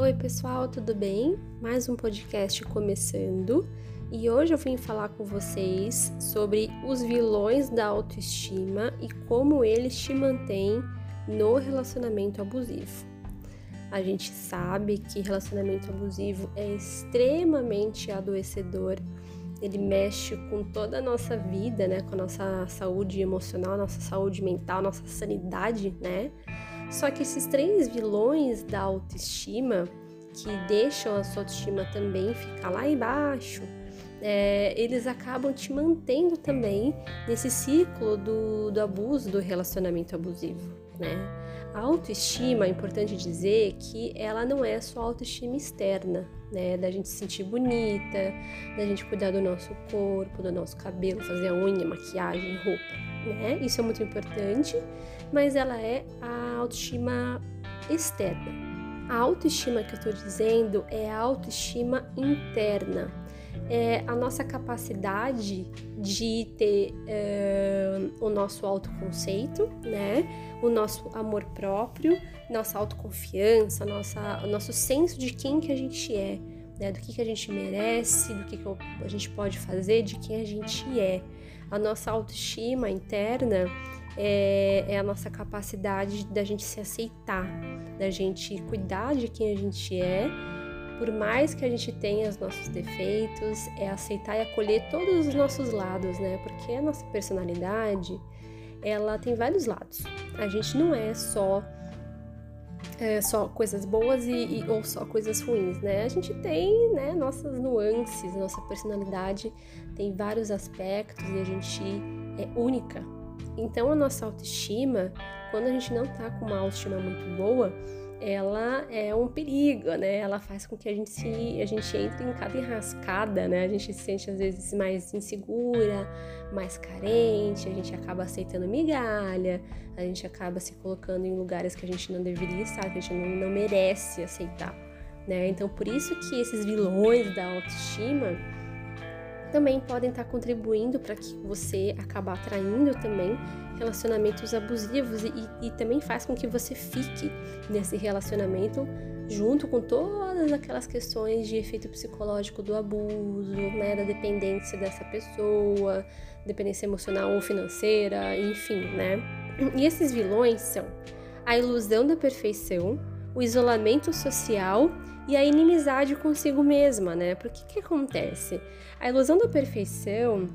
Oi, pessoal, tudo bem? Mais um podcast começando e hoje eu vim falar com vocês sobre os vilões da autoestima e como eles te mantêm no relacionamento abusivo. A gente sabe que relacionamento abusivo é extremamente adoecedor, ele mexe com toda a nossa vida, né, com a nossa saúde emocional, nossa saúde mental, nossa sanidade, né? Só que esses três vilões da autoestima, que deixam a sua autoestima também ficar lá embaixo, é, eles acabam te mantendo também nesse ciclo do, do abuso, do relacionamento abusivo, né? A autoestima, é importante dizer que ela não é só autoestima externa, né? Da gente se sentir bonita, da gente cuidar do nosso corpo, do nosso cabelo, fazer a unha, maquiagem, roupa, né? Isso é muito importante, mas ela é a autoestima externa. A autoestima que eu estou dizendo é a autoestima interna, é a nossa capacidade de ter é, o nosso autoconceito, né? O nosso amor próprio, nossa autoconfiança, nossa, o nosso senso de quem que a gente é, né? Do que, que a gente merece, do que, que a gente pode fazer, de quem a gente é. A nossa autoestima interna é, é a nossa capacidade da gente se aceitar, da gente cuidar de quem a gente é por mais que a gente tenha os nossos defeitos, é aceitar e acolher todos os nossos lados, né? Porque a nossa personalidade, ela tem vários lados. A gente não é só é, só coisas boas e, e, ou só coisas ruins, né? A gente tem, né, nossas nuances, nossa personalidade tem vários aspectos e a gente é única. Então a nossa autoestima, quando a gente não tá com uma autoestima muito boa, ela é um perigo, né? Ela faz com que a gente se, a gente entre em cada enrascada, né? A gente se sente às vezes mais insegura, mais carente, a gente acaba aceitando migalha, a gente acaba se colocando em lugares que a gente não deveria estar, que a gente não, não merece aceitar, né? Então por isso que esses vilões da autoestima também podem estar contribuindo para que você acabe atraindo também relacionamentos abusivos e, e, também faz com que você fique nesse relacionamento junto com todas aquelas questões de efeito psicológico do abuso, né, da dependência dessa pessoa, dependência emocional ou financeira, enfim, né? E esses vilões são a ilusão da perfeição, o isolamento social e a inimizade consigo mesma, né? Porque que acontece? A ilusão da perfeição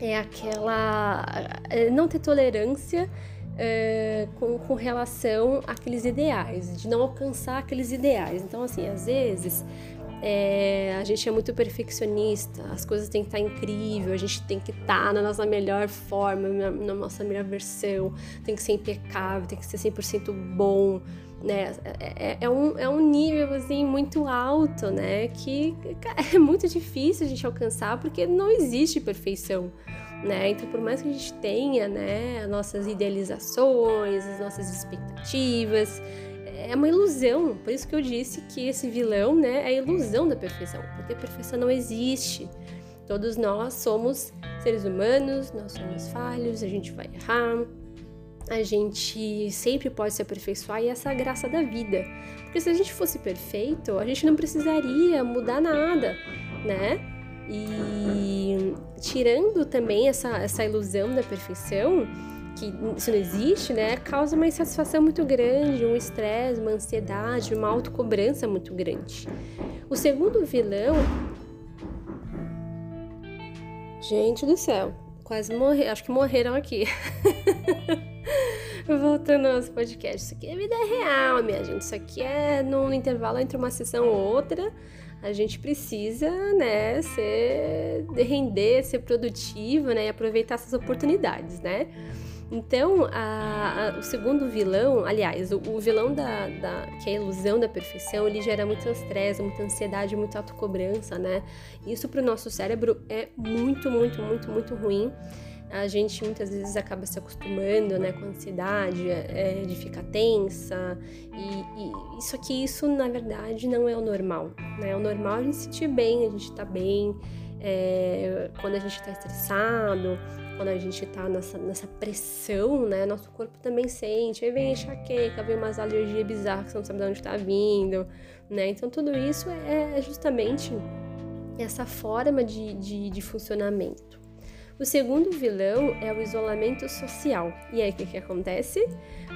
é aquela é não ter tolerância é, com, com relação àqueles ideais, de não alcançar aqueles ideais. Então, assim, às vezes é, a gente é muito perfeccionista, as coisas têm que estar incrível, a gente tem que estar na nossa melhor forma, na nossa melhor versão, tem que ser impecável, tem que ser 100% bom né? É, é, é, um, é um nível, assim, muito alto, né? Que é muito difícil a gente alcançar porque não existe perfeição, né? Então, por mais que a gente tenha, né, as nossas idealizações, as nossas expectativas, é uma ilusão. Por isso que eu disse que esse vilão, né, é a ilusão da perfeição, porque a perfeição não existe. Todos nós somos seres humanos, nós somos falhos, a gente vai errar, a gente sempre pode se aperfeiçoar e essa é a graça da vida. Porque se a gente fosse perfeito, a gente não precisaria mudar nada, né? E tirando também essa, essa ilusão da perfeição, que isso não existe, né? Causa uma insatisfação muito grande, um estresse, uma ansiedade, uma autocobrança muito grande. O segundo vilão. Gente do céu, quase morreram, acho que morreram aqui. Voltando aos podcasts, isso aqui é vida real, minha gente. Isso aqui é no intervalo entre uma sessão ou outra. A gente precisa, né, ser, render, ser produtiva, né, e aproveitar essas oportunidades, né? Então, a, a, o segundo vilão, aliás, o, o vilão da, da, que é a ilusão da perfeição, ele gera muito estresse, muita ansiedade, muita autocobrança, né? Isso para o nosso cérebro é muito, muito, muito, muito ruim a gente muitas vezes acaba se acostumando né, com a ansiedade, é, de ficar tensa, e, e, isso aqui, isso na verdade não é o normal. Né? O normal é a gente se sentir bem, a gente tá bem, é, quando a gente está estressado, quando a gente tá nessa, nessa pressão, né? Nosso corpo também sente. Aí vem enxaqueca, vem umas alergias bizarras que você não sabe de onde tá vindo, né? Então tudo isso é, é justamente essa forma de, de, de funcionamento. O segundo vilão é o isolamento social. E aí, o que, que acontece?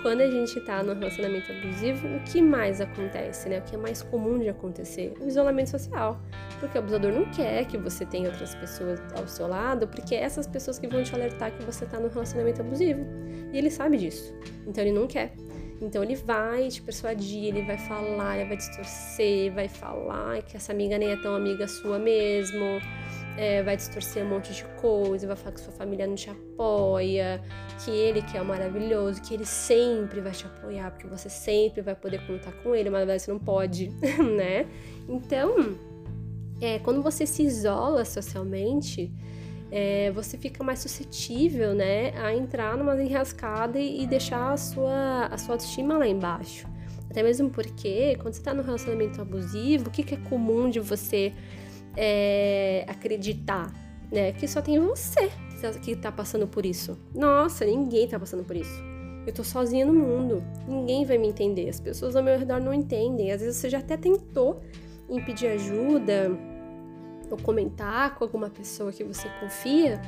Quando a gente tá no relacionamento abusivo, o que mais acontece, né? O que é mais comum de acontecer? O isolamento social. Porque o abusador não quer que você tenha outras pessoas ao seu lado, porque é essas pessoas que vão te alertar que você tá no relacionamento abusivo. E ele sabe disso. Então ele não quer. Então ele vai te persuadir, ele vai falar, ele vai distorcer, vai falar que essa amiga nem é tão amiga sua mesmo é, vai distorcer um monte de coisa, vai falar que sua família não te apoia, que ele que é maravilhoso, que ele sempre vai te apoiar, porque você sempre vai poder contar com ele, mas na verdade você não pode, né? Então, é, quando você se isola socialmente, é, você fica mais suscetível, né, a entrar numa enrascada e, e deixar a sua, a sua autoestima lá embaixo. Até mesmo porque, quando você tá num relacionamento abusivo, o que, que é comum de você é, acreditar, né? Que só tem você que tá passando por isso. Nossa, ninguém tá passando por isso. Eu tô sozinha no mundo. Ninguém vai me entender. As pessoas ao meu redor não entendem. Às vezes você já até tentou em pedir ajuda ou comentar com alguma pessoa que você confia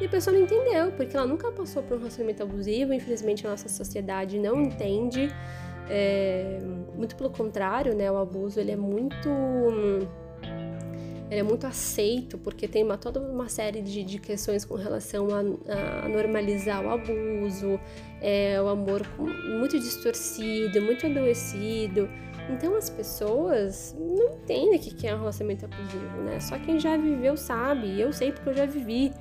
e a pessoa não entendeu, porque ela nunca passou por um relacionamento abusivo. Infelizmente, a nossa sociedade não entende. É, muito pelo contrário, né? O abuso ele é muito ele é muito aceito porque tem uma, toda uma série de, de questões com relação a, a normalizar o abuso, é, o amor muito distorcido, muito adoecido. Então as pessoas não entendem o que é um relacionamento abusivo, né? Só quem já viveu sabe, eu sei porque eu já vivi.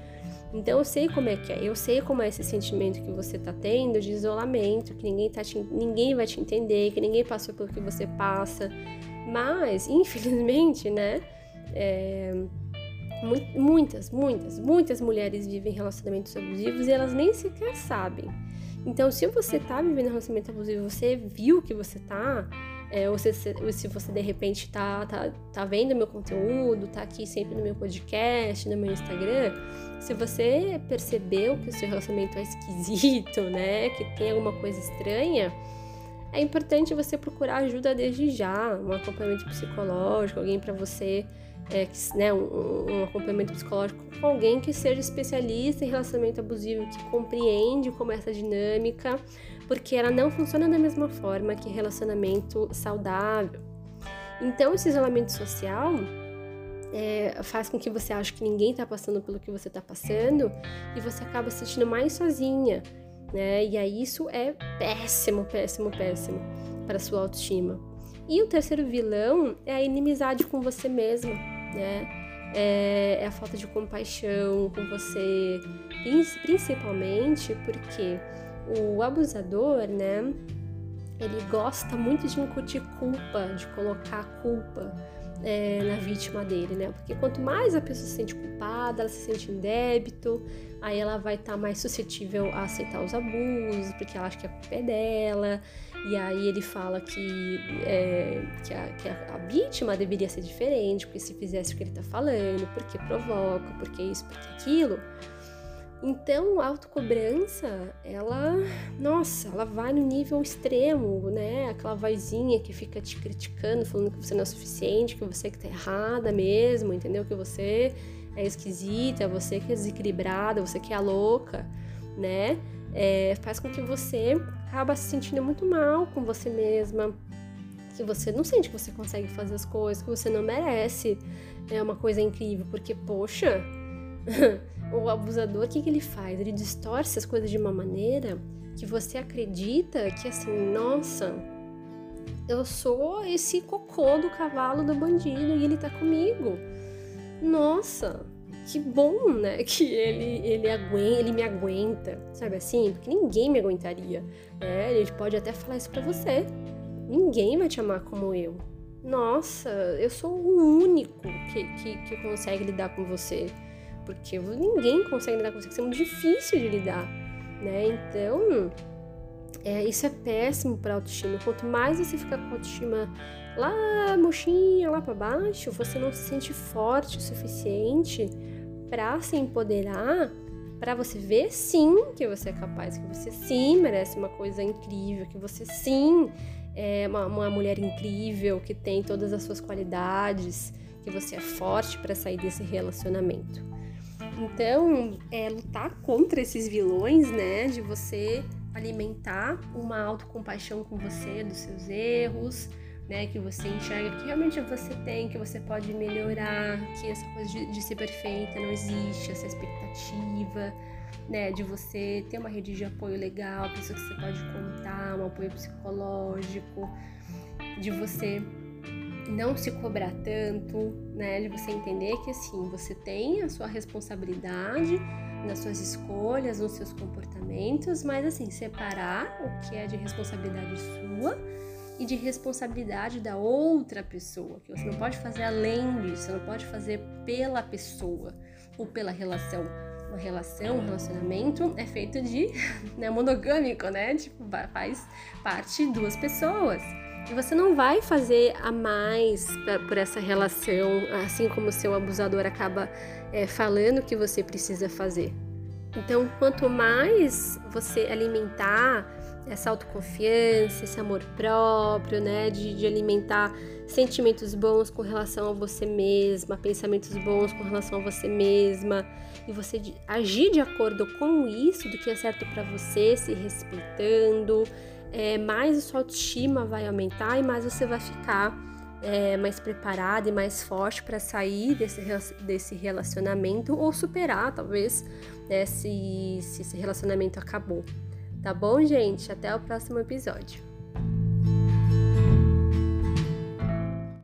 Então eu sei como é que é, eu sei como é esse sentimento que você tá tendo de isolamento, que ninguém, tá te, ninguém vai te entender, que ninguém passou pelo que você passa. Mas, infelizmente, né? É, muitas, muitas, muitas mulheres vivem relacionamentos abusivos e elas nem sequer sabem. Então, se você tá vivendo um relacionamento abusivo, você viu que você tá, é, ou, se, ou se você de repente tá, tá, tá vendo meu conteúdo, tá aqui sempre no meu podcast, no meu Instagram, se você percebeu que o seu relacionamento é esquisito, né, que tem alguma coisa estranha, é importante você procurar ajuda desde já, um acompanhamento psicológico, alguém para você é, né, um, um, acompanhamento psicológico com alguém que seja especialista em relacionamento abusivo, que compreende como é essa dinâmica, porque ela não funciona da mesma forma que relacionamento saudável. Então, esse isolamento social é, faz com que você ache que ninguém está passando pelo que você está passando e você acaba se sentindo mais sozinha, né? E aí isso é péssimo, péssimo, péssimo para sua autoestima. E o terceiro vilão é a inimizade com você mesma né? É, é a falta de compaixão com você, principalmente porque o abusador, né? Ele gosta muito de incutir culpa, de colocar culpa é, na vítima dele, né? Porque quanto mais a pessoa se sente culpada, ela se sente em débito, aí ela vai estar tá mais suscetível a aceitar os abusos, porque ela acha que a culpa é dela, e aí ele fala que, é, que, a, que a, vítima deveria ser diferente, porque se fizesse o que ele tá falando, porque provoca, porque isso, porque aquilo. Então, a autocobrança, ela, nossa, ela vai no nível extremo, né? Aquela vozinha que fica te criticando, falando que você não é suficiente, que você que tá errada mesmo, entendeu? Que você é esquisita, você que é desequilibrada, você que é louca, né? É, faz com que você acaba se sentindo muito mal com você mesma, que você não sente que você consegue fazer as coisas, que você não merece é uma coisa incrível, porque, poxa, o abusador, o que, que ele faz? Ele distorce as coisas de uma maneira que você acredita que, assim, nossa, eu sou esse cocô do cavalo do bandido e ele tá comigo. Nossa, que bom, né? Que ele, ele, aguenta, ele me aguenta, sabe assim? Porque ninguém me aguentaria. É, ele pode até falar isso pra você. Ninguém vai te amar como eu. Nossa, eu sou o único que, que, que consegue lidar com você. Porque ninguém consegue lidar com porque é muito difícil de lidar, né? Então, é, isso é péssimo para autoestima. Quanto mais você fica com a autoestima lá, mochinha, lá para baixo, você não se sente forte o suficiente para se empoderar, para você ver sim que você é capaz, que você sim merece uma coisa incrível, que você sim é uma, uma mulher incrível, que tem todas as suas qualidades, que você é forte para sair desse relacionamento. Então, é lutar contra esses vilões, né? De você alimentar uma autocompaixão com você, dos seus erros, né? Que você enxerga que realmente você tem, que você pode melhorar, que essa coisa de, de ser perfeita não existe, essa expectativa, né? De você ter uma rede de apoio legal, pessoa que você pode contar, um apoio psicológico, de você não se cobrar tanto, né? De você entender que assim, você tem a sua responsabilidade nas suas escolhas, nos seus comportamentos, mas assim, separar o que é de responsabilidade sua e de responsabilidade da outra pessoa, que você não pode fazer além disso, você não pode fazer pela pessoa ou pela relação. Uma relação, um relacionamento é feito de né, monogâmico, né? Tipo, faz parte duas pessoas. E você não vai fazer a mais pra, por essa relação, assim como o seu abusador acaba é, falando que você precisa fazer. Então, quanto mais você alimentar essa autoconfiança, esse amor próprio, né, de, de, alimentar sentimentos bons com relação a você mesma, pensamentos bons com relação a você mesma, e você agir de acordo com isso, do que é certo para você, se respeitando, é, mais a sua autoestima vai aumentar e mais você vai ficar é, mais preparada e mais forte para sair desse, desse relacionamento ou superar, talvez, né, se, se esse relacionamento acabou. Tá bom, gente? Até o próximo episódio.